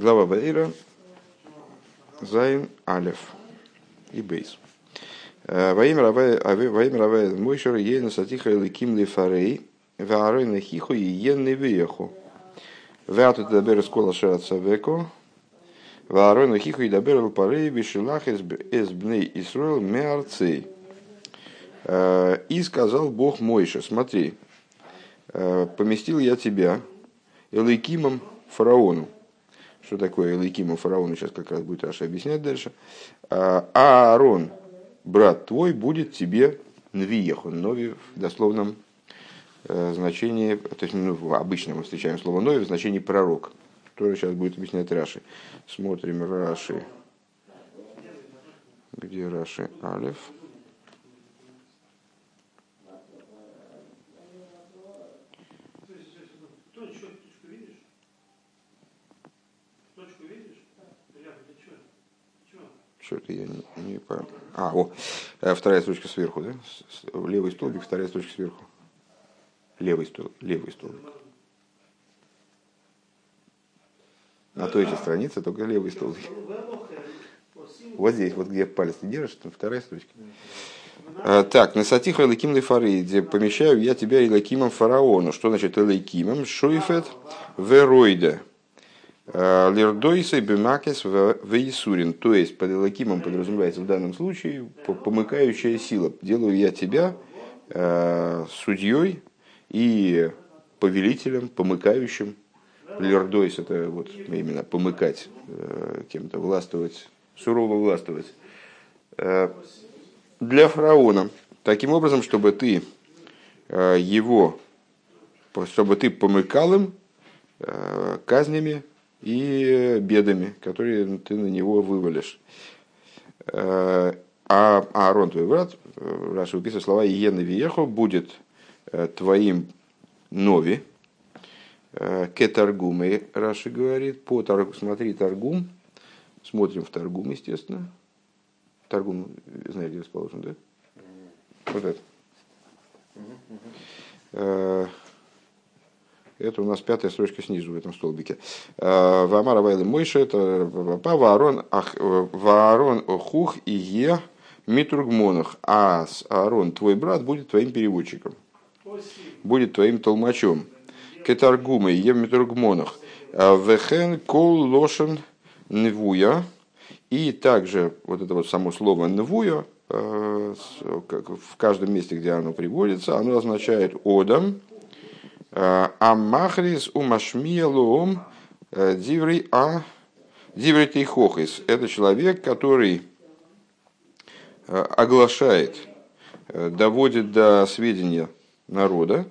Глава Ваэйра, זיין, אלף и בית. ויאמר הוי' אל משה ראה נתתיך אלקים לפרעה, ואהרן אחיך יהיה נביאך. אתה תדבר את כל אשר אצוך, ואהרן אחיך ידבר אל פרעה ושלח את בני ישראל מארצו. И сказал Бог Мойше, смотри, поместил я тебя Элейкимом фараону. Что такое Элейкимом фараону, сейчас как раз будет Раша объяснять дальше. А Аарон, брат твой, будет тебе Нвиеху, Нови в дословном э, значении, то есть ну, в обычном мы встречаем слово Нови в значении пророк. Тоже сейчас будет объяснять Раши. Смотрим Раши. Где Раши? Алиф. Что-то я не, не понял. А, о, э, вторая строчка сверху, да? Левый столбик, вторая строчка сверху. Левый, стол, левый столбик. На той же странице только левый столбик. Вот здесь, вот где палец ты держишь, там вторая строчка. А, так, на сатиха Элаким Лефарейде помещаю я тебя Элакимом фараону. Что значит Элакимом? Шуйфет веройда. Лердойса бимакес вейсурин. То есть под Элакимом подразумевается в данном случае помыкающая сила. Делаю я тебя э, судьей и повелителем, помыкающим. Лердойс это вот именно помыкать э, кем-то, властвовать, сурово властвовать. Э, для фараона. Таким образом, чтобы ты его, чтобы ты помыкал им казнями и бедами, которые ты на него вывалишь. А Аарон, твой брат, Раша выписывает слова «Иена Виехо» будет твоим Нови, Кетаргумы, Раши говорит, по торгу, смотри Таргум, смотрим в Таргум, естественно. Таргум, знаете, где расположен, да? Вот это. Это у нас пятая строчка снизу в этом столбике. Вамара Вайлы Мойша, это Ваарон, Ваарон Хух и Е Митургмонах. А Аарон, твой брат, будет твоим переводчиком. Будет твоим толмачом. Кетаргумы, Е Митургмонах. Вехен Кол Лошен Невуя. И также вот это вот само слово Невуя, в каждом месте, где оно приводится, оно означает Одам, Аммахрис умашмия лоом э, диври а диври тейхохис. Это человек, который э, оглашает, э, доводит до сведения народа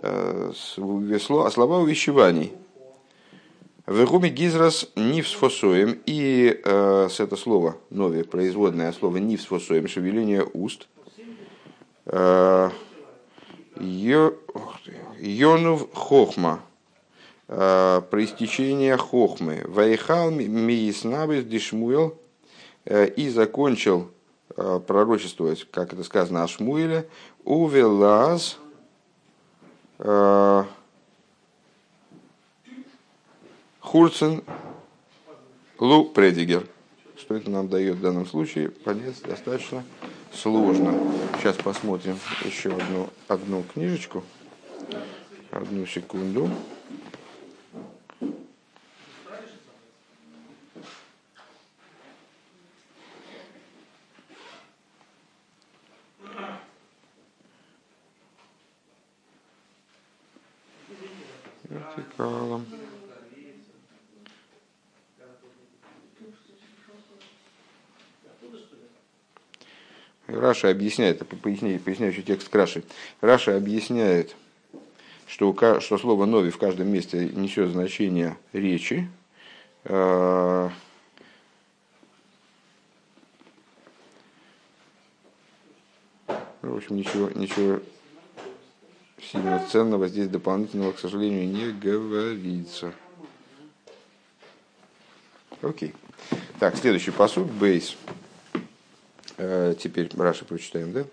слова увещеваний. В гизрас нивсфосоем и с это слово, новое производное слово нивсфосоем, шевеление уст. Йонув Хохма, э, проистечение Хохмы. Вайхал Мииснабис Дишмуэл э, и закончил э, пророчествовать, как это сказано о Шмуиле, Увелаз Хурцен Лу Предигер. Что это нам дает в данном случае, понять достаточно сложно. Сейчас посмотрим еще одну, одну книжечку. Одну секунду. Вертикалом. Раша объясняет, это поясняющий текст Краши. Раша объясняет, что, что слово «нови» в каждом месте несет значение речи. А, в общем, ничего, ничего сильно ценного здесь дополнительного, к сожалению, не говорится. Окей. Так, следующий посуд, бейс. Теперь Раша прочитаем, да?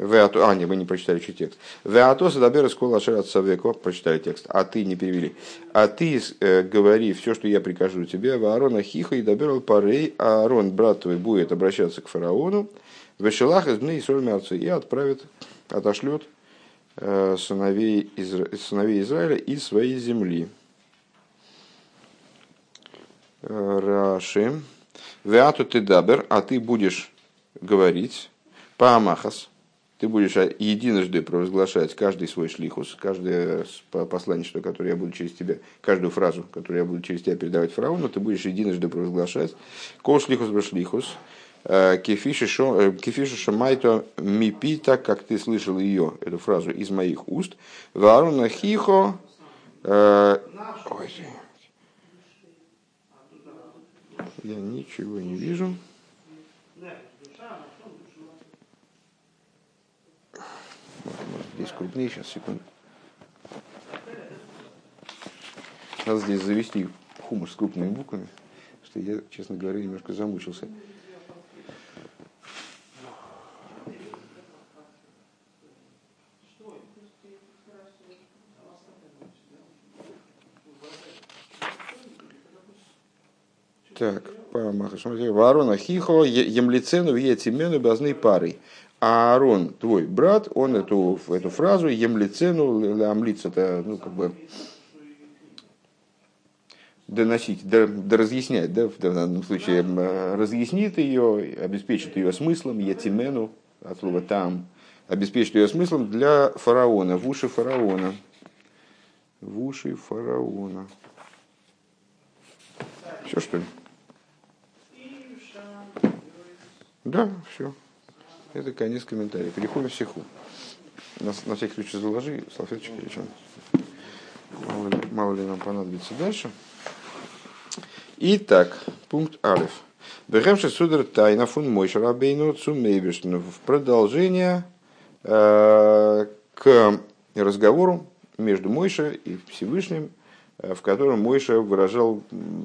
Веато, а, не, вы не прочитали еще текст. Веато садабер из кола от савеко, прочитали текст, а ты не перевели. А ты э, говори все, что я прикажу тебе, в Аарона хиха и доберал парей, Аарон, брат твой, будет обращаться к фараону, вешелах из дней соль и отправит, отошлет э, сыновей, Изра... сыновей Израиля из своей земли. Раши. Веату ты дабер, а ты будешь говорить, Паамахас, ты будешь единожды провозглашать каждый свой шлихус, каждое посланничество, которое я буду через тебя, каждую фразу, которую я буду через тебя передавать фараону, ты будешь единожды провозглашать. Кол шлихус бы шлихус, э, кефиша шамайто мипита, как ты слышал ее, эту фразу, из моих уст. Варона хихо, э, я ничего не вижу. Здесь крупнее, сейчас, секунду. Надо здесь завести хумус с крупными буквами, что я, честно говоря, немножко замучился. Так, Варона Хихо, Емлицену, Етимену, Базны парой. А Аарон, твой брат, он эту, эту фразу емлицену, амлиц, это, ну, как бы, доносить, доразъяснять, да, в данном случае, разъяснит ее, обеспечит ее смыслом, ятимену, от слова там, обеспечит ее смыслом для фараона, в уши фараона. В уши фараона. Все, что ли? Да, все. Это конец комментария. Переходим в сиху. На, на всякий случай заложи салфеточки или что мало ли, мало ли нам понадобится дальше. Итак, пункт Алиф. Бехемши судер тайна фун мой шарабейну цумейбишну. В продолжение э, к разговору между Мойша и Всевышним, э, в котором Мойша выражал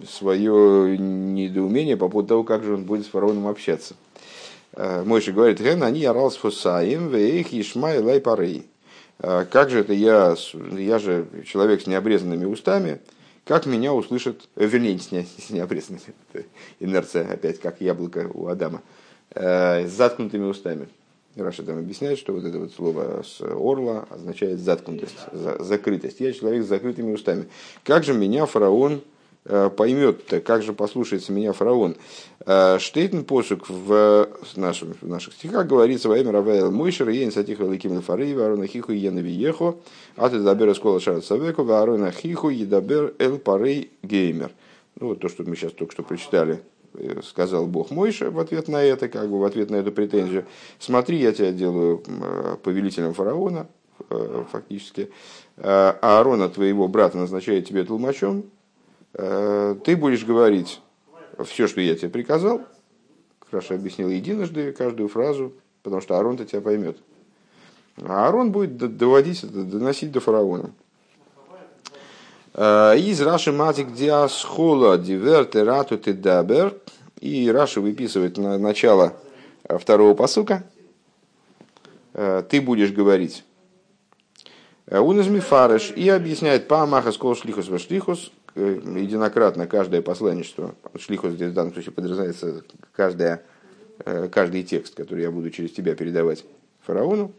свое недоумение по поводу того, как же он будет с фараоном общаться. Э, Мойша говорит, Ген, они орал с фусаем, вейх ишмай лай парей. Э, как же это я, я же человек с необрезанными устами, как меня услышат, э, вернее, с, не, с необрезанными, инерция опять, как яблоко у Адама, с заткнутыми устами. Раша там объясняет, что вот это вот слово с орла означает заткнутость, закрытость. Я человек с закрытыми устами. Как же меня фараон Э, поймет, как же послушается меня фараон. Э, Штейтен посук в, нашем, в наших стихах говорится ויאמר הוי' אל משה, ראה נתתיך אלקים לפרעה, ואהרן אחיך יהיה נביאך, אתה תדבר את כל אשר אצוך, ואהרן אחיך ידבר אל פרעה גומר. Ну вот то, что мы сейчас только что прочитали, э, сказал Бог Мойше в ответ на это, как бы в ответ на эту претензию. Смотри, я тебя делаю повелителем фараона, фактически. А Аарона, твоего брата, назначает тебе толмачом, Э, ты будешь говорить все, что я тебе приказал. Хорошо объяснил единожды каждую фразу, потому что Аарон-то тебя поймет. А Аарон будет доводить это, доносить до фараона. Э, из Раши Матик Диасхола Диверте Рату Дабер. И Раши выписывает на начало второго посука. Э, ты будешь говорить. Уназми Фареш и объясняет Памаха Скол Шлихус Вашлихус Э, единократно каждое посланничество, шлихус здесь в данном случае подразумевается каждое, э, каждый текст, который я буду через тебя передавать фараону,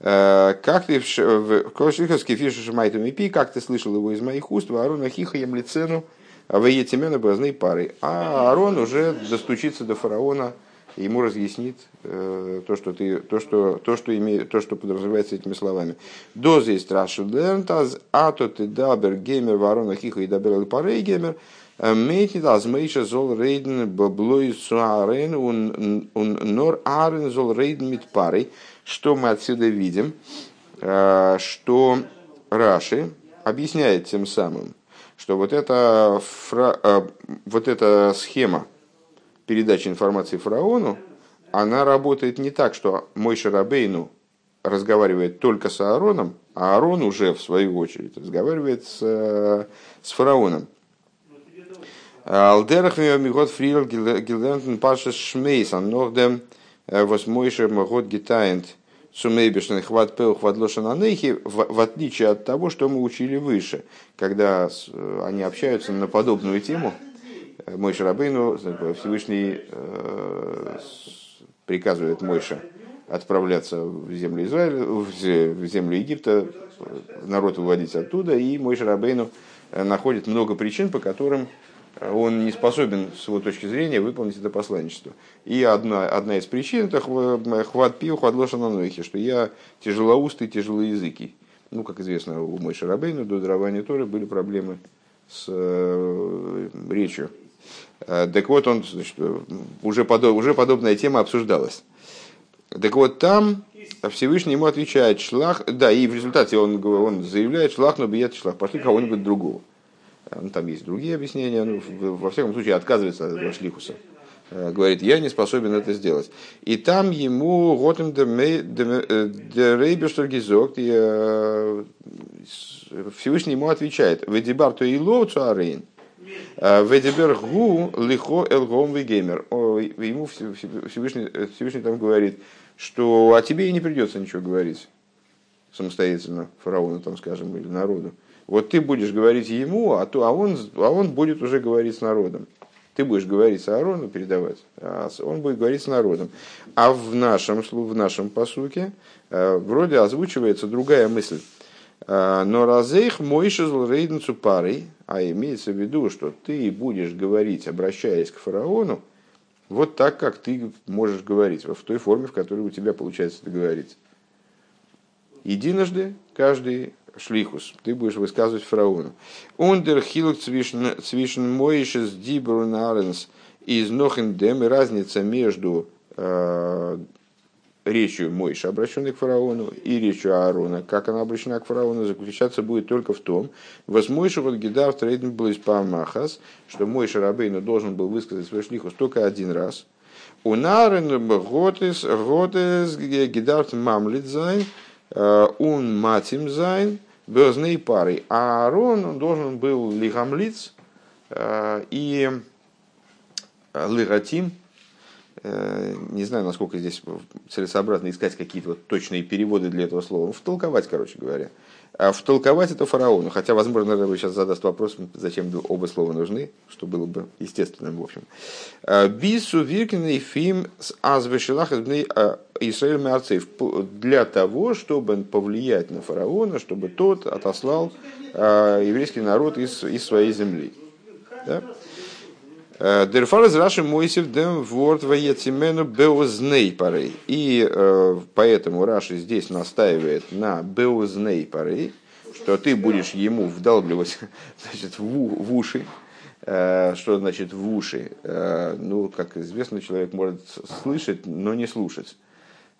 э, как ты в Кошиховский фишу Шамайту пи, как ты слышал его из моих уст, Аарона Хиха Емлицену, а в Етимена пары. А Аарон уже достучится до фараона, ему разъяснит э, то, что ты, то, что, то, что имеет, то, что подразумевается этими словами. Доза есть рашудентаз, а то ты дабер геймер ворона хиха и дабер парей геймер, э, мейтнит аз мейша зол рейден баблой суарен он нор арен зол рейден мит парей. Что мы отсюда видим? Э, что Раши объясняет тем самым, что вот эта, фра... Э, вот эта схема, передачи информации фараону, она работает не так, что мой Шарабейну разговаривает только с Аароном, а Аарон уже, в свою очередь, разговаривает с, э, с фараоном. Алдерах мигот фрил гилдентен пашес шмейс, нордем э, восмойшер магот гитайнт Сумейбешный хват пел хват лошананехи, в отличие от того, что мы учили выше, когда они общаются на подобную тему, мой Шарабейну, Всевышний приказывает Мойша отправляться в землю Израиля, в землю Египта, народ выводить оттуда, и мой Шарабейну находит много причин, по которым он не способен с его точки зрения выполнить это посланничество. И одна, одна из причин это хват пил, хват лошананойхи, что я тяжелоустый, тяжелоязыкий. Ну, как известно, у Мой Шарабейна до дарования Торы были проблемы с э, речью. Э, так вот, он, значит, уже, подоб, уже подобная тема обсуждалась. Так вот, там Всевышний ему отвечает, шлах, да, и в результате он, он заявляет, шлах, но бьет шлах, пошли кого-нибудь другого. Ну, там есть другие объяснения, ну, во всяком случае отказывается от этого шлихуса. Э, говорит, я не способен это сделать. И там ему Готем де Рейберштергизок, Всевышний ему отвечает, Ведибар то и лоуцу арейн, э, Ведибер гу лихо элгом вегемер. Ему Всевышний, Всевышний там говорит, что о тебе и не придется ничего говорить самостоятельно фараону, там, скажем, или народу. Вот ты будешь говорить ему, а, то, а, он, а он будет уже говорить с народом. Ты будешь говорить с Аарону, передавать, а он будет говорить с народом. А в нашем, в нашем посуке э, вроде озвучивается другая мысль. Э, Но разейх мойшезл рейденцу парой, а имеется в виду, что ты будешь говорить, обращаясь к фараону, вот так, как ты можешь говорить, в той форме, в которой у тебя получается говорить. Единожды каждый шлихус, ты будешь высказывать фараону. Ундер хилок цвишн моишес дибру наренс из нохендем, разница между э, речью Мойша, обращенной к фараону, и речью Аарона, как она обращена к фараону, заключаться будет только в том, возмойша вот гидар трейден был из что Мойша Рабейну должен был высказать свой шлихус только один раз. У Нарен Готес Готес гидар мамлит зайн, э, матим зайн, безней парой. А Аарон он должен был лигамлиц э, и лигатим, э, не знаю, насколько здесь целесообразно искать какие-то вот точные переводы для этого слова, втолковать, короче говоря. А втолковать это фараону. Хотя, возможно, Рэбе сейчас задаст вопрос, зачем оба слова нужны, что было бы естественным, в общем. «А, Бису виркин фим с азвешилах Исраиль Меарцев для того, чтобы повлиять на фараона, чтобы тот отослал а, еврейский народ из, из своей земли. Да? Дерфар из Раши Мойсев дем ворд ваецемену беозней парей. И э, поэтому Раши здесь настаивает на беозней парей, что ты будешь ему вдалбливать значит, в уши. Э, что значит в уши? Э, ну, как известно, человек может слышать, но не слушать.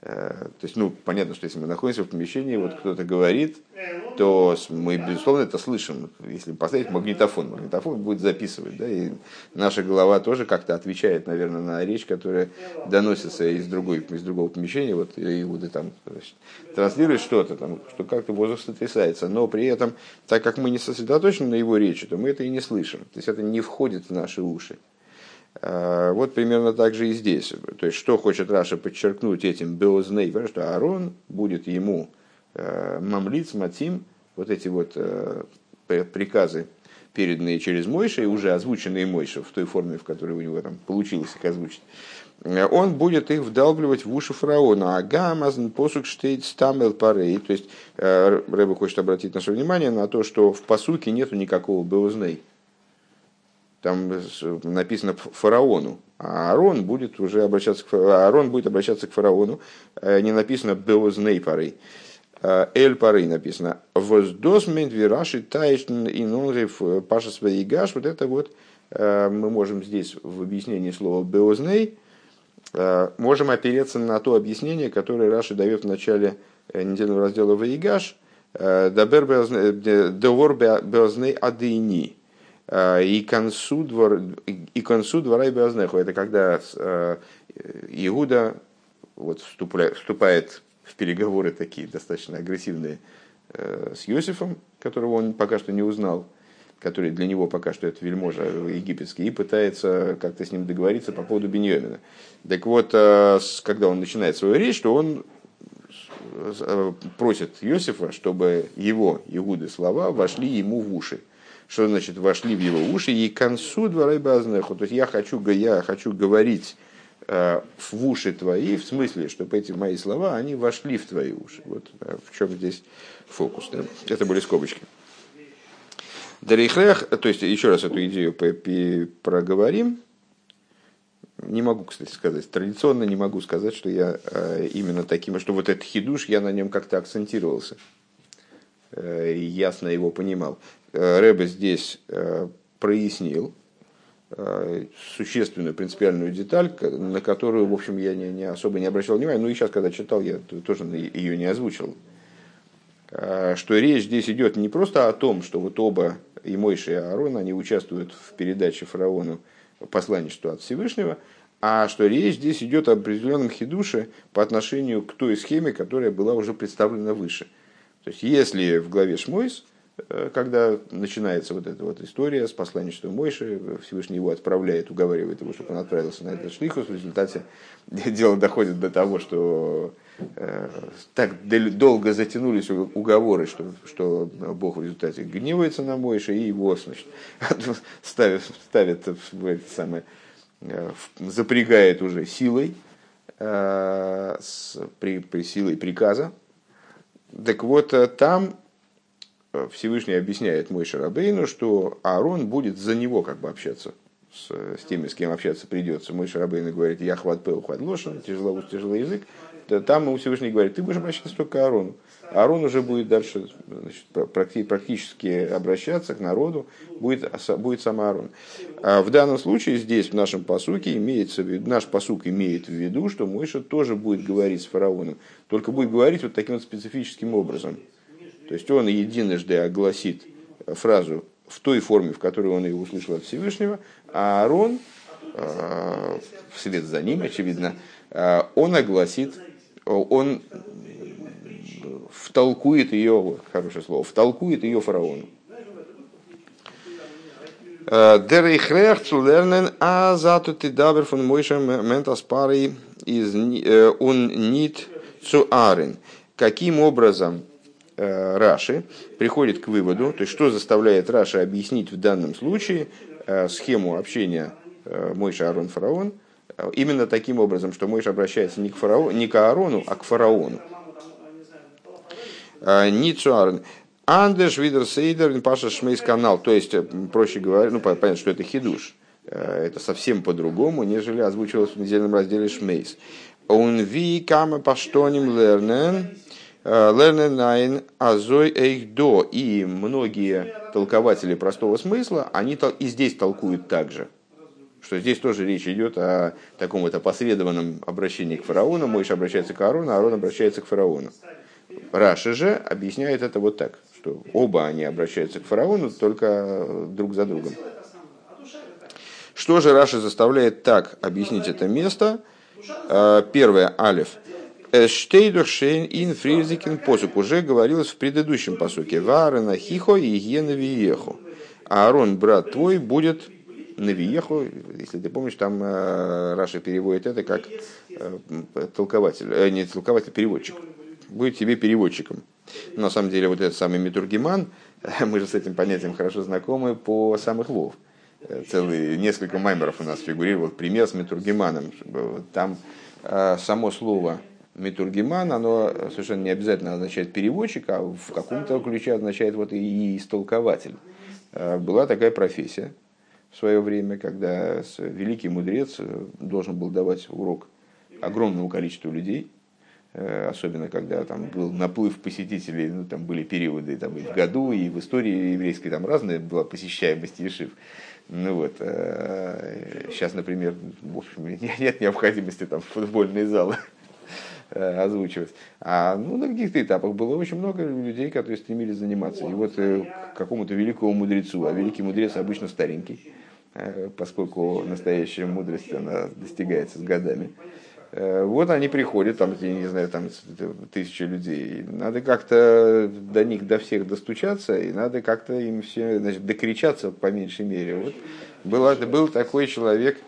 Э, то есть, ну, понятно, что если мы находимся в помещении, вот кто-то говорит, то мы, безусловно, это слышим. Если поставить магнитофон, магнитофон будет записывать, да, и наша голова тоже как-то отвечает, наверное, на речь, которая доносится из, другой, из другого помещения, вот, и вот там значит, транслирует что-то, там, что как-то воздух сотрясается, но при этом, так как мы не сосредоточены на его речи, то мы это и не слышим, то есть это не входит в наши уши. Э, вот примерно так же и здесь. То есть, что хочет Раша подчеркнуть этим Беозней, что Аарон будет ему э, мамлиц, матим, вот эти вот э, приказы, переданные через Мойша и уже озвученные Мойша в той форме, в которой у него там получилось их озвучить, он будет их вдалбливать в уши фараона. А гамазн посук штейт стамел парей. То есть Рэба хочет обратить наше внимание на то, что в посуке нету никакого беозней там написано фараону, а Аарон будет уже обращаться к, Аарон будет обращаться к фараону, э, не написано Беозней парей. Э, Эль парей написано. Воздосмент вираши таишн и нонрев паша своигаш. Вот это вот э, мы можем здесь в объяснении слова Беозней можем опереться на то объяснение, которое Раши дает в начале недельного раздела Ваигаш. Довор Беозней Адыни и концу, двор, и концу двора и Беознеху. Это когда э, Иуда вот вступает, в переговоры такие достаточно агрессивные э, с Иосифом, которого он пока что не узнал, который для него пока что это вельможа египетский, и пытается как-то с ним договориться по поводу Беньямина. Так вот, когда он начинает свою речь, то он просит Иосифа, чтобы его, Игуды, слова вошли ему в уши. Что значит вошли в его уши? И к концу дворы базнеху. То есть я хочу, я хочу говорить в уши твои, в смысле, чтобы эти мои слова, они вошли в твои уши. Вот в чем здесь фокус. Да? Это были скобочки. Дарихрех, то есть еще раз эту идею проговорим. Не могу, кстати, сказать, традиционно не могу сказать, что я э, именно таким, что вот этот хидуш, я на нем как-то акцентировался. Э, ясно его понимал. Э, Рэбе здесь прояснил существенную принципиальную деталь, на которую, в общем, я не, не особо не обращал внимания. Ну и сейчас, когда читал, я тоже ее не озвучил. Что речь здесь идет не просто о том, что вот оба и Мойша, и Аарон, они участвуют в передаче фараону посланничества от Всевышнего, а что речь здесь идет об определенном хидуше по отношению к той схеме, которая была уже представлена выше. То есть, если в главе Шмойс, э, когда начинается вот эта вот история с посланничеством Мойши, Всевышний его отправляет, уговаривает его, чтобы он отправился на этот шлихус, в результате дело доходит до того, что Э, так долго затянулись уговоры, что, что Бог в результате гневается на Мойша и его значит, ставит, ставит в это самое, э, запрягает уже силой, э, с, при, при силой приказа. Так вот, там Всевышний объясняет Мой Шарабейну, что Аарон будет за него как бы общаться с, с теми, с кем общаться придется. Мой Шарабейн говорит, я хват пэл, хват лошадь, тяжело уст, тяжелый язык там Всевышний говорит, ты будешь обращаться только к Аарону. Аарон уже будет дальше значит, практически обращаться к народу, будет, будет сам Аарон. А в данном случае здесь, в нашем посуке, имеется наш посук имеет в виду, что Мойша тоже будет говорить с фараоном, только будет говорить вот таким вот специфическим образом. То есть он единожды огласит фразу в той форме, в которой он ее услышал от Всевышнего, а Аарон, э, вслед за ним, очевидно, э, он огласит он втолкует ее, хорошее слово, втолкует ее фараону. Дерейхрех zu lernen, а зато ты дабер von Мойше ментас парой из он нит zu арен. Каким образом Раши приходит к выводу, то есть что заставляет Раши объяснить в данном случае э, схему общения э, Мойша Арон Фараон – Именно таким образом, что Мойш обращается не к, фараону, не к Аарону, а к фараону. Ницуарн. Андеш Видер Сейдер Паша Шмейс канал. То есть, э, проще говоря, ну понятно, что это хидуш. Э, это совсем по-другому, нежели озвучивалось в недельном разделе Шмейс. Он ви кама паштоним лернен. Э, лернен найн азой эйх до. И многие толкователи простого смысла, они и здесь толкуют так же что здесь тоже речь идет о таком вот опосредованном обращении к фараону. Мойше обращается к Аарону, а Аарон обращается к фараону. Раши же объясняет это вот так, что оба они обращаются к фараону, только друг за другом. Что же Раши заставляет так объяснить это место? Э, первое, אלף. שטייט דאך שוין אין פריערדיקן פסוק. Уже говорилось в предыдущем посуке. ואהרן אחיך יהיה נביאך. Аарон, брат твой, будет Навиеху, если ты помнишь, там э, Раша переводит это как э, толкователь, э, не толкователь, переводчик. Будет тебе переводчиком. На самом деле, вот этот самый Митургиман, мы же с этим понятием хорошо знакомы по самых лов. Целые несколько маймеров у нас фигурировал пример с Митургиманом. Там само слово Митургиман, оно совершенно не обязательно означает переводчик, а в каком-то ключе означает вот и истолкователь. Была такая профессия, в свое время, когда великий мудрец э, должен был давать урок огромному количеству людей, э, особенно когда там был наплыв посетителей, ну, там были периоды там, и в году, и в истории еврейской там разная была посещаемость Ешив. Ну вот, сейчас, э, например, в общем, нет необходимости там футбольные залы озвучивать. А ну, на каких-то этапах было очень много людей, которые стремились заниматься. И вот к какому-то великому мудрецу, а великий мудрец обычно старенький, Э, поскольку настоящая мудрость она достигается с годами. Э, вот они приходят, там, я не знаю, там тысячи людей. Надо как-то до них, до всех достучаться, и надо как-то им все, значит, докричаться по меньшей мере. Вот был, был такой человек,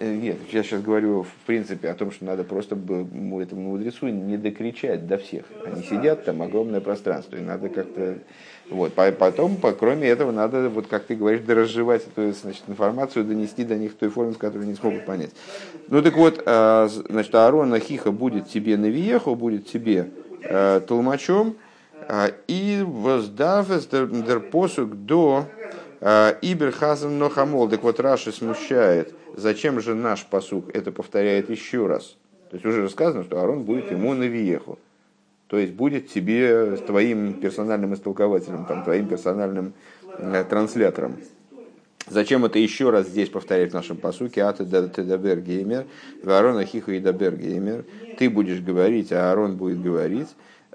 Нет, я сейчас говорю в принципе о том, что надо просто этому мудрецу не докричать до всех. Они сидят там, огромное пространство, и надо как-то... Вот. Потом, кроме этого, надо, вот как ты говоришь, доразжевать эту значит, информацию, донести до них той форме, в которой они смогут понять. Ну так вот, значит, Аарон Ахиха будет тебе навиеху, будет тебе толмачом, и воздав дер посук до Иберхазен Нохамол. Так вот, Раши смущает, зачем же наш посук это повторяет еще раз. То есть уже рассказано, что Арон будет ему на виеху. То есть будет тебе твоим персональным истолкователем, там, твоим персональным э, транслятором. Зачем это еще раз здесь повторять в нашем посуке? А ты дабер геймер, Аарон ахиху и дабер геймер. Ты будешь говорить, а Аарон будет говорить.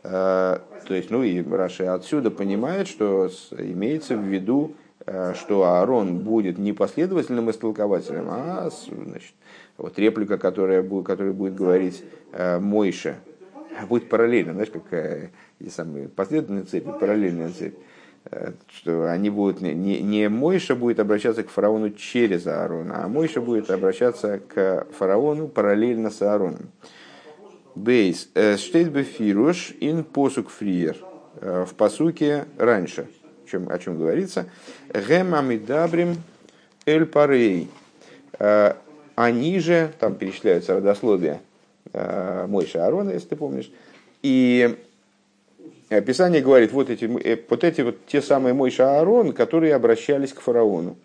Э, то есть, ну и Раши отсюда понимает, что имеется в виду что Аарон будет не последовательным истолкователем, а значит, вот реплика, которая которая будет говорить э, Мойша, будет параллельно, знаешь, какая и самые последовательные цепи, параллельная цепь, э, что они будут не, не Мойша будет обращаться к фараону через Аарона, а Мойша будет обращаться к фараону параллельно с Аароном. Бейс. Штейт бефируш ин посук фриер. В посуке раньше – чем, о чем говорится. Гем амидабрим эль парей. Э, они же, там перечисляются родословия э, Мойша Аарона, если ты помнишь. И Писание говорит, вот эти, э, вот эти вот те самые Мойша Аарон, которые обращались к фараону.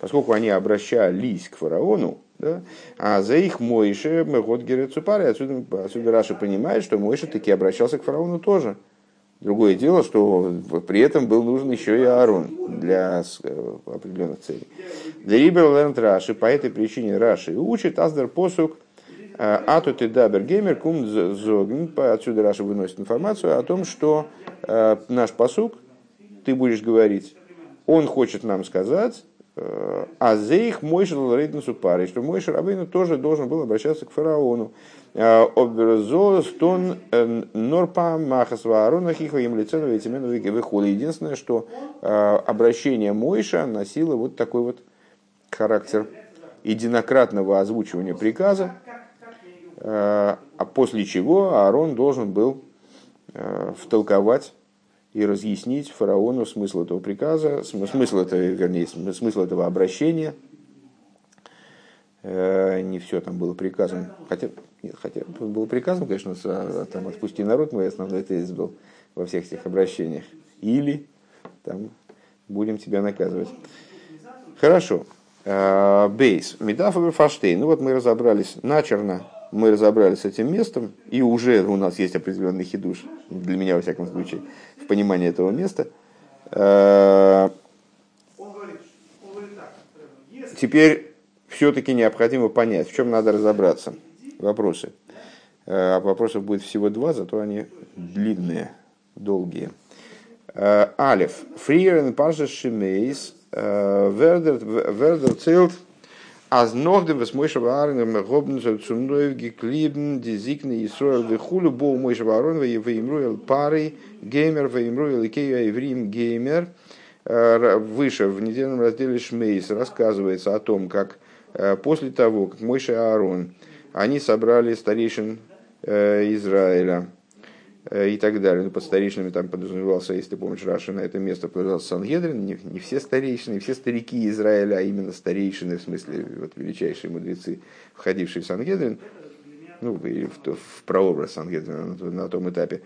Поскольку они обращались к фараону, да, а за их Мойше мы год Герецупари, отсюда, отсюда Раша понимает, что Мойша таки обращался к фараону тоже. Другое дело, что при этом был нужен еще и Аарон для э, определенных целей. Для Рибер Лернт Раши, по этой причине Раши учит Аздер Посук э, Ату ты дабер геймер кум зогн. Отсюда Раши выносит информацию о том, что э, наш посук, ты будешь говорить, он хочет нам сказать, а за их Мойшер Лорейднусу парой, что Мойшер Рабейну тоже должен был обращаться к фараону. Оберзостон э, Норпа Махасва Аарона Хиха им выхода. Единственное, что э, обращение Мойша носило вот такой вот характер единократного озвучивания приказа, э, а после чего Аарон должен был втолковать и разъяснить фараону смысл этого приказа, смысл этого, вернее, смысл этого обращения. Не все там было приказано. Хотя нет, хотя было приказано, конечно, там, отпусти народ, мой основной тезис был во всех этих обращениях. Или там будем тебя наказывать. Хорошо. А, бейс. Медафа Фаштейн. Ну вот мы разобрались начерно, мы разобрались с этим местом, и уже у нас есть определенный хидуш, для меня во всяком случае, в понимании этого места. А, теперь все-таки необходимо понять, в чем надо разобраться вопросы. Э, а вопросов будет всего два, зато они длинные, долгие. Э, Алиф. Фриерен паша шимейс. Э, вердер цилт. Аз die Signe Israel de Hulu bo Moshe waren we we im Royal Pari Gamer we im Royal Ikea Evrim Gamer выше в недельном разделе Шмейс рассказывается о том, как после того, как Мойша Аарон они собрали старейшин э, Израиля э, и так далее. Ну, под старейшинами там подразумевался, если помнишь, Раша на это место подразумевался Сангедрин, не, не все старейшины, все старики Израиля, а именно старейшины, в смысле вот, величайшие мудрецы, входившие в Сангедрин, ну, и в, в прообраз Сангедрина на, на том этапе.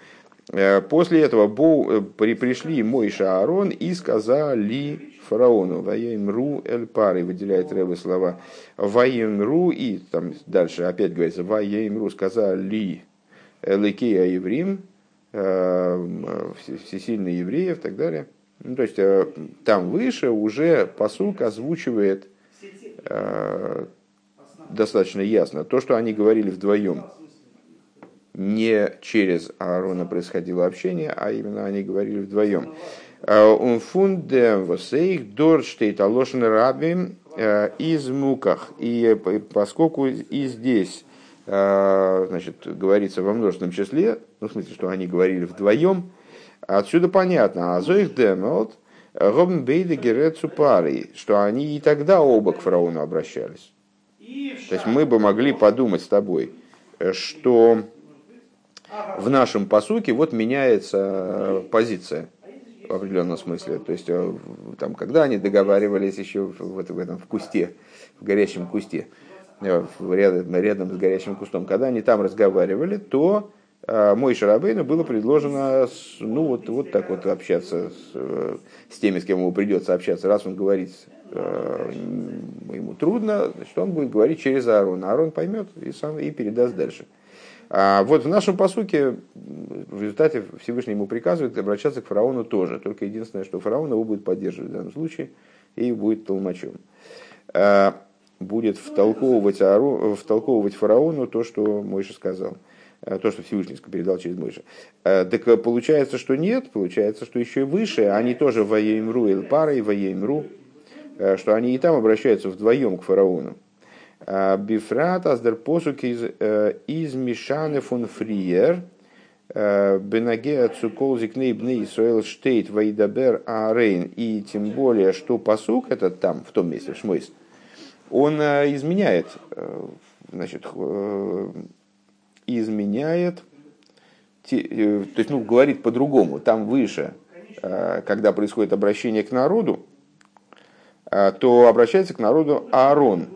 Э, после этого Бо, при, пришли Мойша Аарон и сказали фараону. Ваемру эль пары, выделяет Рэбе слова. Ваемру и там дальше опять говорится, Ваемру сказали Лекея еврим, э, всесильные евреев и так далее. Ну, то есть э, там выше уже посук озвучивает э, достаточно ясно то, что они говорили вдвоем. Не через Аарона происходило общение, а именно они говорили вдвоем. Он фундем восейх дорштейт алошен рабим э, из муках. И поскольку и здесь э, значит, говорится во множественном числе, ну, в смысле, что они говорили вдвоем, отсюда понятно, а зоих демот, Робин Бейда Герецу парой, что они и тогда оба к фараону обращались. То есть мы бы могли подумать с тобой, что в нашем посуке вот меняется позиция в определенном смысле. То есть, там, когда они договаривались еще в, в, в этом в кусте, в горящем кусте, рядом, рядом с горящим кустом, когда они там разговаривали, то а мой Шарабейну было предложено ну, вот, вот так вот общаться с, э, с теми, с кем ему придется общаться. Раз он говорит, э, ему трудно, значит, он будет говорить через Аарон. Аарон поймет и, сам, и передаст дальше. А вот в нашем посуке в результате Всевышний ему приказывает обращаться к фараону тоже. Только единственное, что фараон его будет поддерживать в данном случае и будет толмачом. Будет втолковывать, Аарон, втолковывать фараону то, что Мойша сказал. Э, то, что Всевышний передал через Мойша. Э, так э, получается, что нет, получается, что еще и выше, они тоже воемру и парой воемру, что они и там обращаются вдвоем к фараону. Бифрат аздер посук из, из Мишаны фон Фриер, Бенаге Цуколзик Нейбны Исраэл Штейт Вайдабер Арейн. И тем более, что посук этот там, в том месте, в Шмойс, он изменяет значит, изменяет, э, то есть, ну, говорит по-другому, там выше, э, когда происходит обращение к народу, э, то обращается к народу Аарон.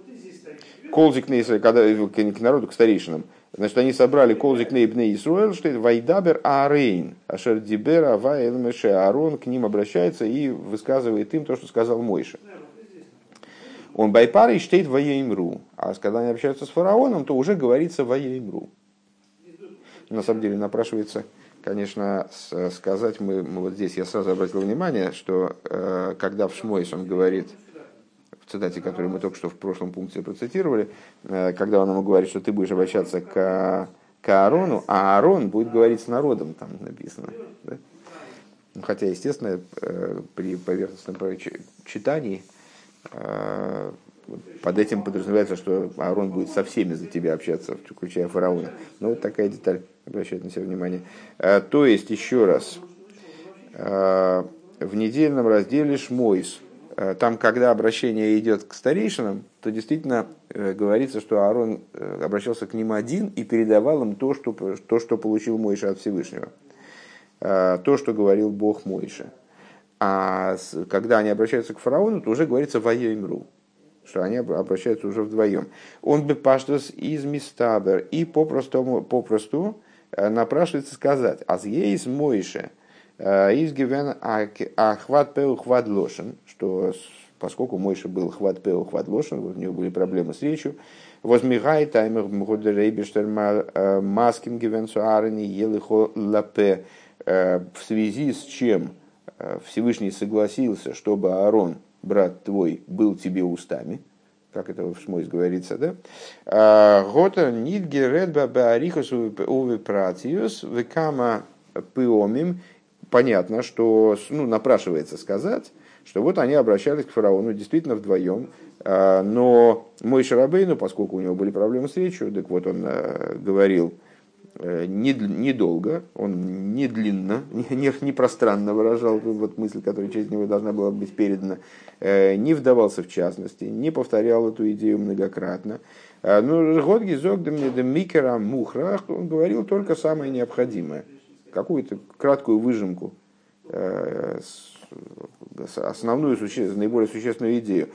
Колзик когда к народу, к старейшинам. Значит, они собрали Колзик Нейбне Исруэл, что это Вайдабер Аарейн, Ашер Дибер Ава Элмеше. Аарон к ним обращается и высказывает им то, что сказал Мойша. Он байпар и штейт воеимру. А когда они общаются с фараоном, то уже говорится воеимру на самом деле напрашивается, конечно, сказать, мы, мы вот здесь я сразу обратил внимание, что э, когда в Шмойс он говорит, в цитате, которую мы только что в прошлом пункте процитировали, э, когда он ему говорит, что ты будешь обращаться к, к Аарону, а Аарон будет говорить с народом, там написано. Да? Ну, хотя, естественно, э, при поверхностном читании под этим подразумевается, что Аарон будет со всеми за тебя общаться, включая фараона. Ну, вот такая деталь обращает на себя внимание. А, то есть, еще раз, а, в недельном разделе Шмойс, там, когда обращение идет к старейшинам, то действительно э, говорится, что Аарон э, обращался к ним один и передавал им то, что, то, что получил Мойша от Всевышнего. То, что говорил Бог Мойша. А когда они обращаются к фараону, то уже говорится «Ваемру» что они обращаются уже вдвоем. Он бы паштус из мистабер и попросту, попросту э, напрашивается сказать, аз ейс мойше, э, из гивен ахват пеу хват лошен, что поскольку Мойша был хват пеу хват лошен, у него были проблемы с речью, возмигай таймер мгода рейбештер э, маским гивен суарени елихо лапе, в связи с чем Всевышний согласился, чтобы Аарон брат твой был тебе устами, как это в Шмойс говорится, да? А, Гота нидге редба баарихус уве пратиус векама пиомим. Понятно, что ну, напрашивается сказать, что вот они обращались к фараону действительно вдвоем, а, но мой Шарабейну, поскольку у него были проблемы с речью, так вот он а, говорил, Э, недолго, он не длинно, не, не пространно выражал вот мысль, которая через него должна была быть передана, э, не вдавался в частности, не повторял эту идею многократно. Э, но ну, год микера мухрах, он говорил только самое необходимое, какую-то краткую выжимку, основную, наиболее существенную идею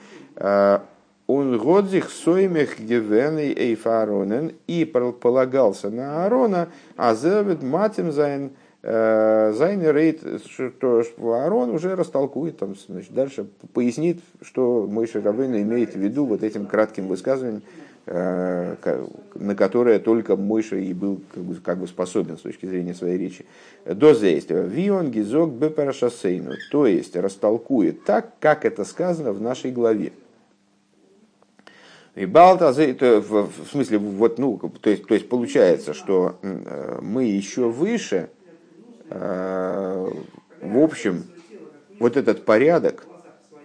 он годзих соймех гевены эйфаронен и полагался на Аарона, а зевет матем зайн э, зайн рейд, что Аарон уже растолкует, там, значит, дальше пояснит, что мой Шарабейн имеет в виду вот этим кратким высказыванием, э, на которое только Мойша и был как бы, как бы способен с точки зрения своей речи. До действия. Вион гизок бепарашасейну. То есть растолкует так, как это сказано в нашей главе. И Балта, в смысле, вот, ну, то есть, то есть получается, что э, мы еще выше, э, в общем, вот этот порядок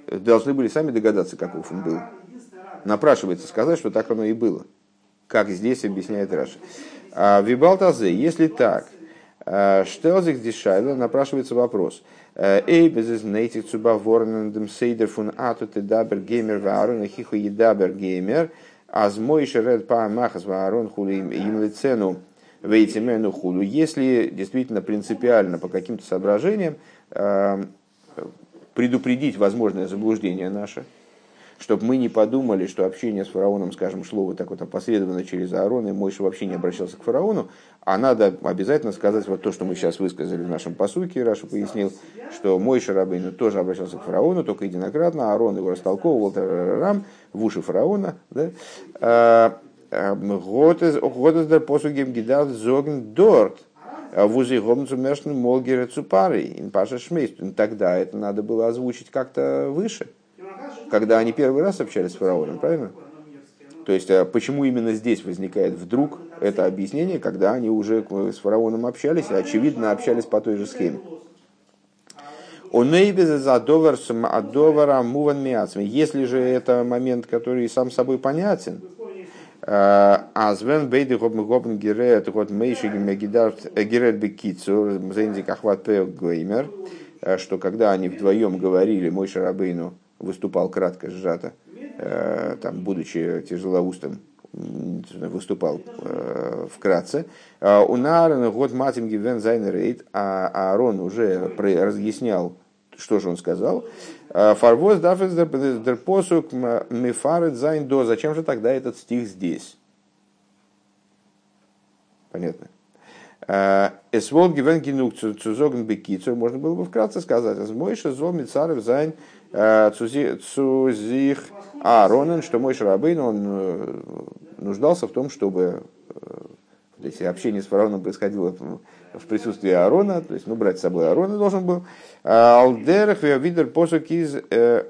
должны были сами догадаться, каков он был. Напрашивается сказать, что так оно и было. Как здесь объясняет Раша. А Вибалтазе, если так, э, Штелзик Дишайла напрашивается вопрос – Эйбез из нейтих цуба ворнендем сейдер фун ату те дабер геймер варен хиху едабер геймер Аз мой шеред па махас ваарон хули им лицену вейтимену худу. Если действительно принципиально по каким-то соображениям э, предупредить возможное заблуждение наше, чтобы мы не подумали, что общение с фараоном, скажем, шло вот так вот опосредованно через Аарон, и Мойша вообще не обращался к фараону, а надо обязательно сказать вот то, что мы сейчас высказали в нашем посуке, Раша пояснил, что Мойша Рабейну тоже обращался к фараону, только единократно, Аарон его растолковывал рам в уши фараона, да? А, Годездер посугем гидал зоген дорт, вузи гомцу мершн молгере цупари, паша шмейст. Тогда это надо было озвучить как-то выше когда они первый раз общались с фараоном, правильно? То есть, а почему именно здесь возникает вдруг это объяснение, когда они уже с фараоном общались, и, очевидно, общались по той же схеме. Если же это момент, который сам собой понятен, Азвен бейды гобн гобн герет год мейши герет бекицур зензик ахват геймер, что когда они вдвоем говорили мой шарабейну выступал кратко, сжато, э, там, будучи тяжелоустым, выступал э, вкратце. А у Наарена год матинги вен зайнер а Аарон уже разъяснял, что же он сказал. «און פארוואס דארף עס דער פסוק מפרט זיין דא. Зачем же тогда этот стих здесь? Понятно. עס וואלט געווען גענוג צו זאגן בקיצור. Можно было бы вкратце сказать. משה זאל מצרף זיין Э, צו זיך אהרנען, что Мойше Рабейну, он э, нуждался в том, чтобы э, если общение с фараоном происходило в присутствии Аарона, то есть, ну, брать с собой Аарона должен был. על דרך ווי דער פסוק איז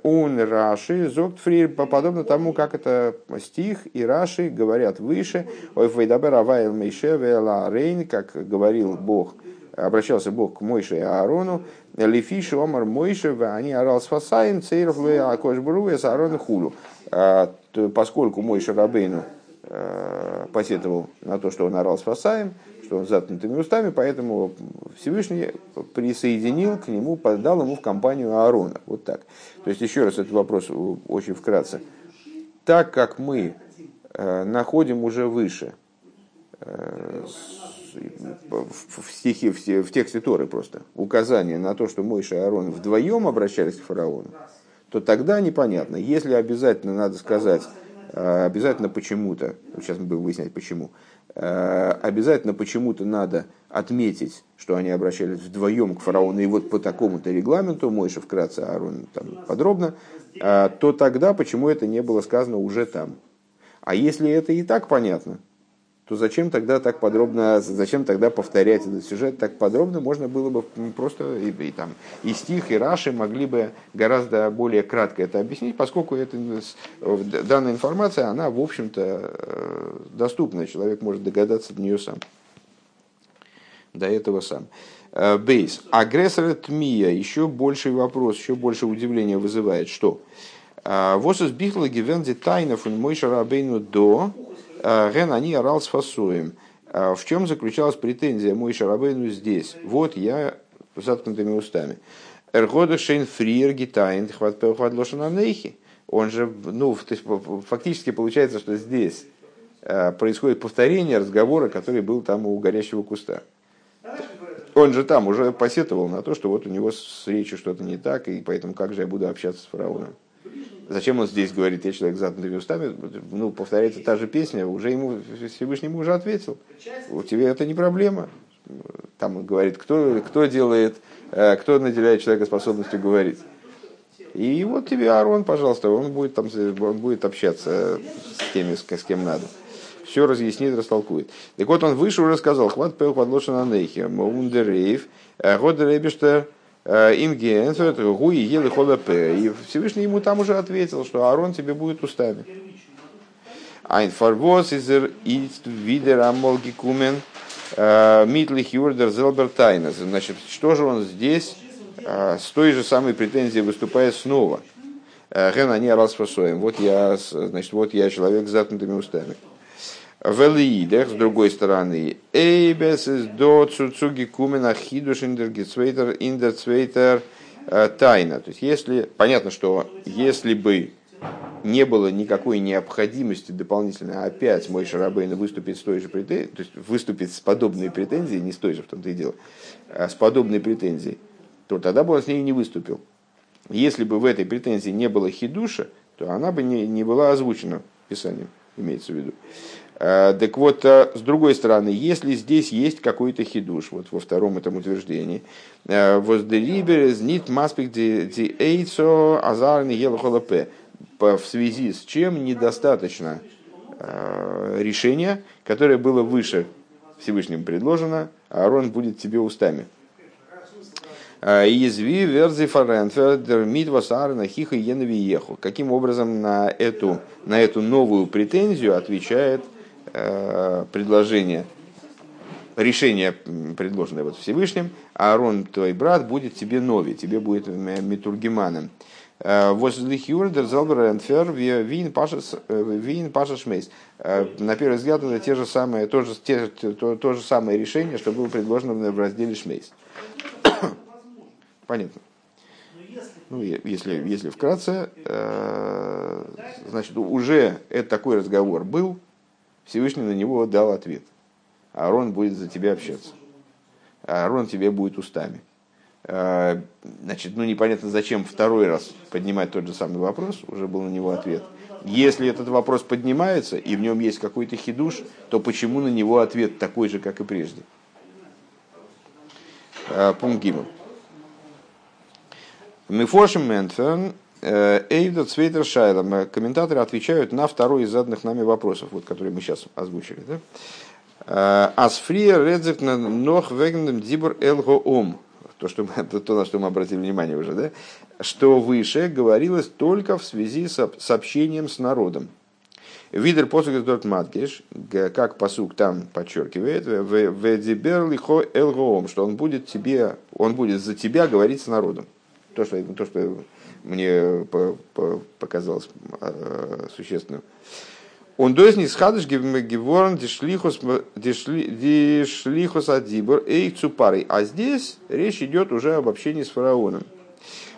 און רש"י, זאגט פריער, подобно тому, как это стих и Раши говорят выше. אויף וידבר הוי' אל משה ואל אהרן, как говорил Бог, обращался Бог к Мойше и Аарону, לפי שאמר משה, אני ערל שפתים, צירף הקדוש ברוך הוא, את אהרן כולי. А, поскольку Мойше Рабейну э, посетовал на то, что он орал с фасаем, что он заткнутыми устами, поэтому Всевышний присоединил к нему, подал ему в компанию Аарона. Вот так. То есть, еще раз, этот вопрос очень вкратце. Так как мы э, находим уже выше э, в, стихе, в тексте Торы просто указание на то, что Мойша и Аарон вдвоем обращались к фараону, то тогда непонятно. Если обязательно надо сказать, э, обязательно почему-то, сейчас мы будем выяснять почему, э, обязательно почему-то надо отметить, что они обращались вдвоем к фараону, и вот по такому-то регламенту, Мойша вкратце, Аарон там подробно, э, то тогда почему это не было сказано уже там? А если это и так понятно, то зачем тогда так подробно, зачем тогда повторять этот сюжет так подробно? Можно было бы просто и, и, там, и стих, и Раши могли бы гораздо более кратко это объяснить, поскольку это, данная информация, она, в общем-то, э, доступна, человек может догадаться до нее сам. До этого сам. Э, бейс. Агрессор Тмия. Еще больший вопрос, еще больше удивления вызывает. Что? Э, Восус бихла гивенди тайнов мой шарабейну до Ген они орал с фасуем. А в чем заключалась претензия мой Шарабейну здесь? Вот я с заткнутыми устами. Эргода шейн фриер гитайн хват хват нейхи. Он же, ну, то есть, фактически получается, что здесь а, происходит повторение разговора, который был там у горящего куста. Он же там уже посетовал на то, что вот у него с речью что-то не так, и поэтому как же я буду общаться с фараоном. Зачем он здесь говорит, я человек с заткнутыми устами? Ну, повторяется та же песня, уже ему Всевышнему уже ответил. У тебя это не проблема. Там он говорит, кто, кто делает, э, кто наделяет человека способностью говорить. И вот тебе Арон, пожалуйста, он будет, там, он будет общаться с теми, с, кем надо. Все разъяснит, растолкует. Так вот, он выше уже сказал, хват пел подложен на нейхе, моундерейв, э, годерейбештер, Э, им генсует, гуи ели холопе. И Всевышний ему там уже ответил, что Аарон тебе будет устами. Ein Farvos изер амолги кумен э, митлих юрдер зелбертайнес. Значит, что же он здесь э, с той же самой претензией выступает снова? Ген они расфасоем. Вот я, значит, вот я человек с заткнутыми устами. Велиидах, с другой стороны, Эйбес из до цуцуги кумена хидуш индергецвейтер индерцвейтер тайна. То есть, если, понятно, что если бы не было никакой необходимости дополнительно опять мой Шарабейн выступить с той же претензией, то есть выступить с подобной претензией, не с той же в том-то и дело, а с подобной претензией, то тогда бы он с ней не выступил. Если бы в этой претензии не было хидуша, то она бы не, не была озвучена Писанием, имеется в виду. А, так вот, а, с другой стороны, если здесь есть какой-то хидуш, вот во втором этом утверждении, а, воздерибер знит маспик ди эйцо азарни елохолапе, в связи с чем недостаточно решения, которое было выше Всевышним предложено, а Аарон будет тебе устами. Изви верзи фаренфер митвас арна хиха еху. Каким образом на эту, на эту новую претензию отвечает э, предложение, решение, предложенное вот Всевышним, Аарон, твой брат, будет тебе нови, тебе будет метургиманом. Энфер, Вин, Паша Шмейс. На первый взгляд, это те же самые, то, же, те, то, то же самое решение, что было предложено в разделе Шмейс. Понятно. Ну, если, если вкратце, э, значит, уже это такой разговор был, Всевышний на него дал ответ. Аарон будет за тебя общаться. Аарон тебе будет устами. Э, значит, ну непонятно, зачем второй раз поднимать тот же самый вопрос, уже был на него ответ. Если этот вопрос поднимается, и в нем есть какой-то хидуш, то почему на него ответ такой же, как и прежде? Э, пункт Гимл. Мифошим Ментфен, э, Эйвда Цвейтер Шайлом. Комментаторы отвечают на второй из заданных нами вопросов, вот, которые мы сейчас озвучили. Да? Э, Асфрия Редзек Нох Вегнем Дибор Элгоом. То, что, это то, на что мы обратили внимание уже, да? что выше говорилось только в связи с, с общением с народом. Видер посук дот маткиш, как посук там подчеркивает, в дибер лихо элгоом, что он будет тебе, он будет за тебя говорить с народом то, что, то, что мне показалось э, существенным. Он дойзни схадыш геворн дишлихус адибор эйх цупарой. А здесь речь идет уже об общении с фараоном.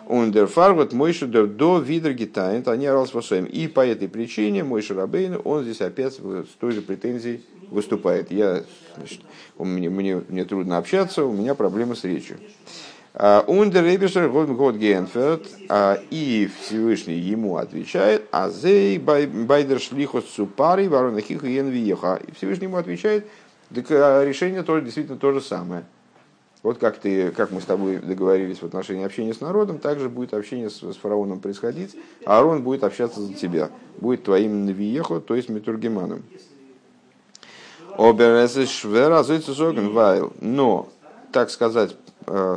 Он дер фарват мойши дер до видер гитайнт, они орал с И по этой причине мой Рабейн, он здесь опять с той же претензией выступает. Я, значит, мне, мне, мне трудно общаться, у меня проблемы с речью. Ундер Ребишер год Генферт, и Всевышний ему отвечает, а зей байдер шлихос супари воронахих и енвиеха. И Всевышний ему отвечает, так а решение тоже действительно то же самое. Вот как, ты, как мы с тобой договорились в отношении общения с народом, также будет общение с, с фараоном происходить, а Аарон будет общаться за тебя, будет твоим навиехо, то есть метургеманом. Но, так сказать,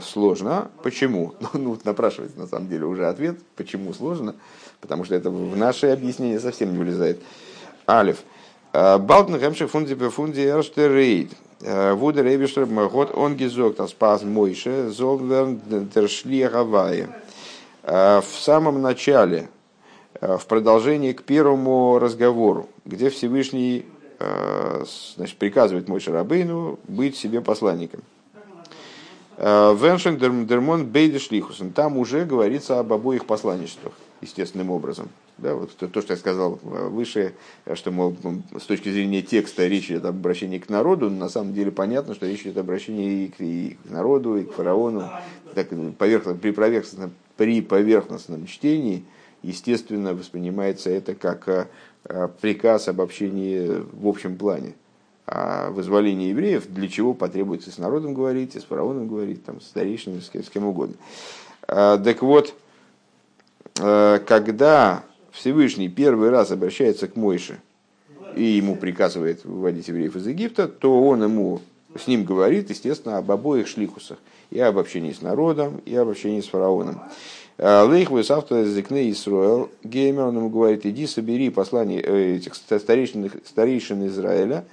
сложно. Почему? Ну, ну напрашивается на самом деле уже ответ, почему сложно, потому что это в наше объяснение совсем не влезает. Алиф. Э, Балтен хэмших фунди по фунди эрштерейд. Э, Вудер эбиштер год он гизок спас мойше золверн тершли гавайи. В самом начале, в продолжении к первому разговору, где Всевышний значит, приказывает Мойше Рабейну быть себе посланником – Э, Веншен Дермон Бейдиш Лихусен. Там уже говорится об обоих посланничествах, естественным образом. Да, вот то, что я сказал э, выше, что мол, с точки зрения текста речь идет об обращении к народу, но на самом деле понятно, что речь идет об обращении и к, и к народу, и к фараону. Так, поверхностно, при, поверхностном, при поверхностном чтении, естественно, воспринимается это как э, приказ об общении в общем плане о вызволении евреев, для чего потребуется с народом говорить, и с фараоном говорить, там, с старейшинами, с с кем угодно. А, так вот, а, когда Всевышний первый раз обращается к Мойше и ему приказывает выводить евреев из Египта, то он ему с ним говорит, естественно, об обоих шлихусах. И об общении с народом, и об общении с фараоном. А, Лейх автор зикне Исруэл, геймер, он ему говорит, иди собери послание э, этих старейшин, старейшин Израиля,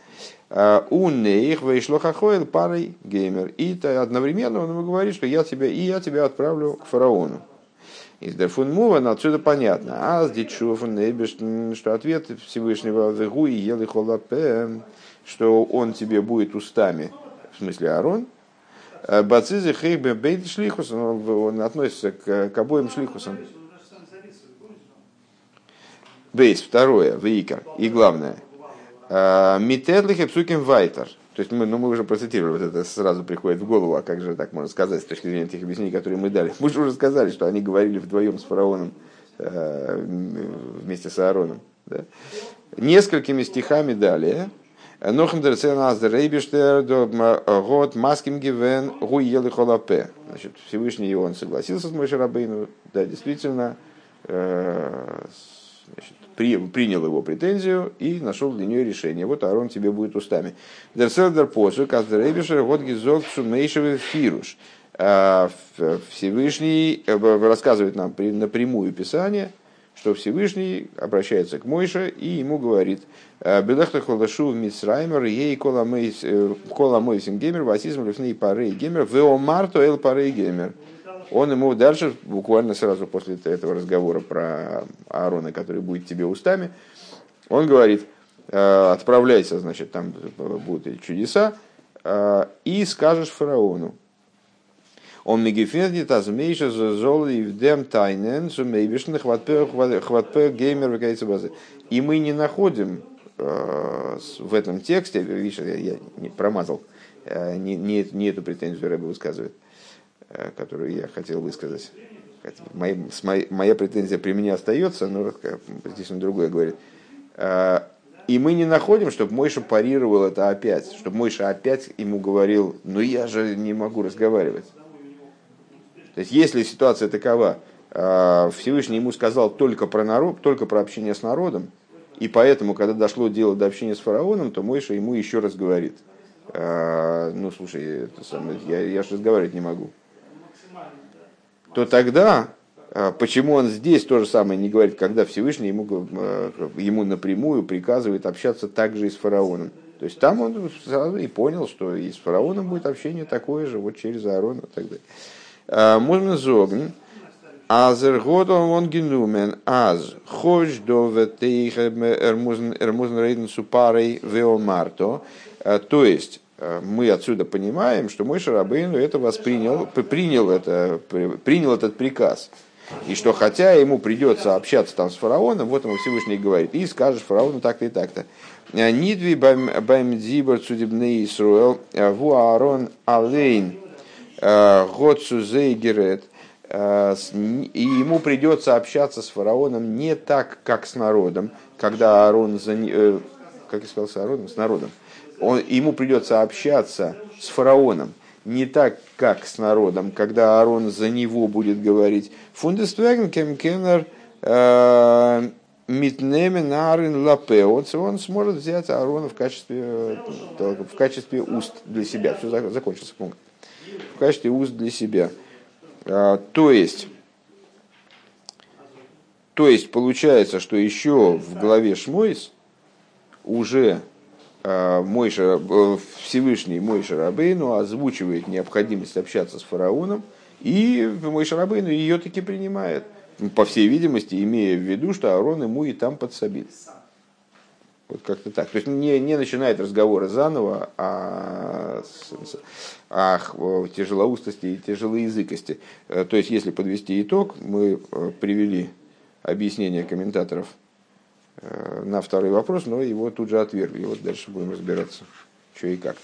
Уннеих вейшлохахоэл парой геймер. И одновременно он ему говорит, что я тебя, и я тебя отправлю к фараону. Из Дерфун Муван отсюда понятно. А с Дичуфун что ответ Всевышнего Вегу и Ели Холапе, что он тебе будет устами, в смысле Арон, Бацизы Хейбе Бейт Шлихус, он относится к, к обоим Шлихусам. Бейс, второе, вейкер. И главное. Митедлих и псуким вайтер. То есть мы, ну, мы уже процитировали, вот это сразу приходит в голову, а как же так можно сказать с точки зрения тех объяснений, которые мы дали. Мы же уже сказали, что они говорили вдвоем с фараоном э, вместе с Аароном. Да? Несколькими стихами далее. Нохем дерцен аз рейбиштер год маским гивен гуел и холапе. Значит, Всевышний он согласился с Мойшей Рабейну, да, действительно, э, значит, при, принял его претензию и нашел для нее решение. Вот Аарон тебе будет устами. Дерселдер посу, каздеребишер, вот гизок сумейшевый фируш. А, Всевышний э, рассказывает нам напрямую Писание, что Всевышний обращается к Мойше и ему говорит, «Э, Белехта холдашу в Мицраймер, ей кола мойсин геймер, васизм лифней парей геймер, веомарто эл парей геймер он ему дальше, буквально сразу после этого разговора про Аарона, который будет тебе устами, он говорит, «Э, отправляйся, значит, там будут чудеса, э, и скажешь фараону. Он мегефендит азмейша золы в дем тайнен сумейбишн хватпе геймер векается базы. И мы не находим э, в этом тексте, видишь, я, не промазал, не, не, не эту претензию Рэбе высказывает, которую я хотел высказать. Моя, моя претензия при мне остается, но здесь он другое говорит. Э, и мы не находим, чтобы Мойша парировал это опять, чтобы Мойша опять ему говорил, ну я же не могу разговаривать. То есть, если ситуация такова, э, Всевышний ему сказал только про народ, только про общение с народом, и поэтому, когда дошло дело до общения с фараоном, то Мойша ему еще раз говорит, ну слушай, это самое, я, я же разговаривать не могу то тогда а, почему он здесь то же самое не говорит, когда Всевышний ему, а, ему напрямую приказывает общаться также и с фараоном. То есть там он сразу и понял, что и с фараоном будет общение такое же, вот через Аарона и так далее. А, можно зогн. Азер годом он генумен аз хоч до ветейх эрмузен рейден супарей веомарто. То есть Э, мы отсюда понимаем, что мой Шарабейну это воспринял, принял, это, принял этот приказ. И что хотя ему придется общаться там с фараоном, вот ему Всевышний говорит, и скажешь фараону так-то и так-то. «Э, Нидви бэм дзибр цудибны Исруэл, э, ву Аарон алейн, год сузейгерет, и ему придется общаться с фараоном не так, как с народом, когда Аарон, как я сказал, с Аароном, с народом, он, ему придется общаться с фараоном не так, как с народом, когда Аарон за него будет говорить «Фундествеген кемкенер э, митнемен арин лапе». Он сможет взять Аарона в качестве, в качестве уст для себя. Все, закончился пункт. В качестве уст для себя. А, то есть, то есть получается, что еще в главе Шмойс уже Э, Мойша, э, Всевышний Мой Шарабейну озвучивает необходимость общаться с фараоном, и Мой Шарабейну ее таки принимает, по всей видимости, имея в виду, что Аарон ему и там подсобит. Вот как-то так. То есть не, не начинает разговоры заново о, о, о тяжелоустости и тяжелоязыкости. Э, то есть, если подвести итог, мы привели объяснение комментаторов – Э, на второй вопрос, но его тут же отвергли. Вот дальше будем разбираться, что и как.